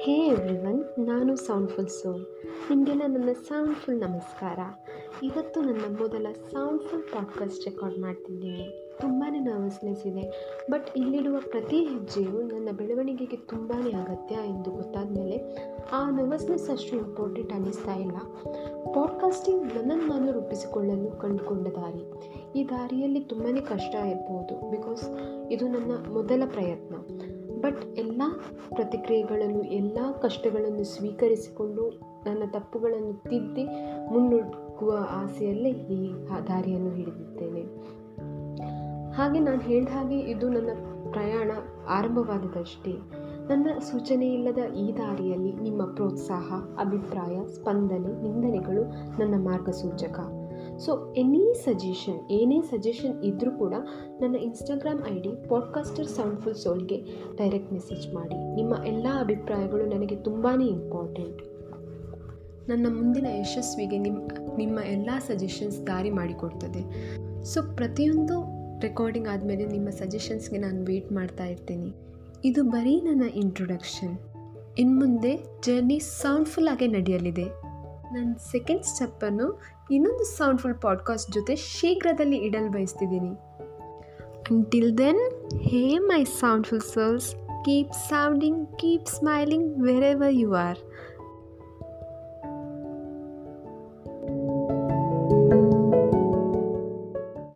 ಹೇ everyone, ನಾನು soundful ಸೋಲ್ ನಿಮಗೆಲ್ಲ ನನ್ನ ಸೌಂಡ್ಫುಲ್ ನಮಸ್ಕಾರ. ಇವತ್ತು ನನ್ನ ಮೊದಲ ಸೌಂಡ್ಫುಲ್ ಪಾಡ್ಕಾಸ್ಟ್ ರೆಕಾರ್ಡ್ ಮಾಡ್ತಿದ್ದೀನಿ. ತುಂಬಾ ನರ್ವಸ್ನೆಸ್ ಇದೆ. ಬಟ್ ಇಲ್ಲಿಡುವ ಪ್ರತಿ ಹೆಜ್ಜೆಯು ನನ್ನ ಬೆಳವಣಿಗೆಗೆ ತುಂಬಾ ಅಗತ್ಯ ಎಂದು ಗೊತ್ತಾದ ಮೇಲೆ ಆ ನರ್ವಸ್ನೆಸ್ ಅಷ್ಟು ಇಂಪಾರ್ಟೆಂಟ್ ಅನ್ನಿಸ್ತಾ ಇಲ್ಲ. ಪಾಡ್ಕಾಸ್ಟಿಂಗ್ ನನ್ನನ್ನು ನಾನು ರೂಪಿಸಿಕೊಳ್ಳಲು ಕಂಡುಕೊಂಡ ದಾರಿ. ಈ ದಾರಿಯಲ್ಲಿ ತುಂಬಾ ಕಷ್ಟ ಇರ್ಬೋದು ಬಿಕಾಸ್ ಇದು ನನ್ನ ಮೊದಲ ಪ್ರಯತ್ನ. ಬಟ್ ಎಲ್ಲ ಪ್ರತಿಕ್ರಿಯೆಗಳನ್ನು ಎಲ್ಲ ಕಷ್ಟಗಳನ್ನು ಸ್ವೀಕರಿಸಿಕೊಂಡು ನನ್ನ ತಪ್ಪುಗಳನ್ನು ತಿದ್ದಿ ಮುನ್ನುಗ್ಗುವ ಆಸೆಯಲ್ಲೇ ಈ ದಾರಿಯನ್ನು ಹಿಡಿದಿದ್ದೇನೆ. ಹಾಗೆ ನಾನು ಹೇಳಿದ ಹಾಗೆ ಇದು ನನ್ನ ಪ್ರಯಾಣ ಆರಂಭವಾದದಷ್ಟೇ. ನನ್ನ ಸೂಚನೆ ಇಲ್ಲದ ಈ ದಾರಿಯಲ್ಲಿ ನಿಮ್ಮ ಪ್ರೋತ್ಸಾಹ, ಅಭಿಪ್ರಾಯ, ಸ್ಪಂದನೆ, ನಿಂದನೆಗಳು ನನ್ನ ಮಾರ್ಗಸೂಚಕ. ಸೊ ಎನಿ ಸಜೆಷನ್ ಏನೇ ಸಜೆಷನ್ ಇದ್ದರೂ ಕೂಡ ನನ್ನ Instagram I D podcaster Soundful ಸೋಲ್ಗೆ direct message ಮಾಡಿ. ನಿಮ್ಮ ಎಲ್ಲ ಅಭಿಪ್ರಾಯಗಳು ನನಗೆ ತುಂಬಾ ಇಂಪಾರ್ಟೆಂಟ್ ನನ್ನ ಮುಂದಿನ ಯಶಸ್ವಿಗೆ ನಿಮ್ಮ ನಿಮ್ಮ ಎಲ್ಲ ಸಜೆಷನ್ಸ್ ದಾರಿ ಮಾಡಿಕೊಡ್ತದೆ. ಸೊ ಪ್ರತಿಯೊಂದು ರೆಕಾರ್ಡಿಂಗ್ ಆದಮೇಲೆ ನಿಮ್ಮ ಸಜೆಷನ್ಸ್ಗೆ ನಾನು ವೆಯ್ಟ್ ಮಾಡ್ತಾ ಇರ್ತೀನಿ. ಇದು ಬರೀ ನನ್ನ ಇಂಟ್ರೊಡಕ್ಷನ್ ಇನ್ನು ಮುಂದೆ ಜರ್ನಿ ಸೌಂಡ್ಫುಲ್ ಆಗೇ ನಡೆಯಲಿದೆ. ನನ್ನ ಸೆಕೆಂಡ್ ಸ್ಟೆಪ್ಪನ್ನು ಇನ್ನೊಂದು ಸೌಂಡ್ಫುಲ್ ಪಾಡ್ಕಾಸ್ಟ್ ಜೊತೆ ಶೀಘ್ರದಲ್ಲಿ ಇಡಲು ಬಯಸ್ತಿದ್ದೀನಿ. Until then hey my Soundful sirs keep sounding keep smiling where you are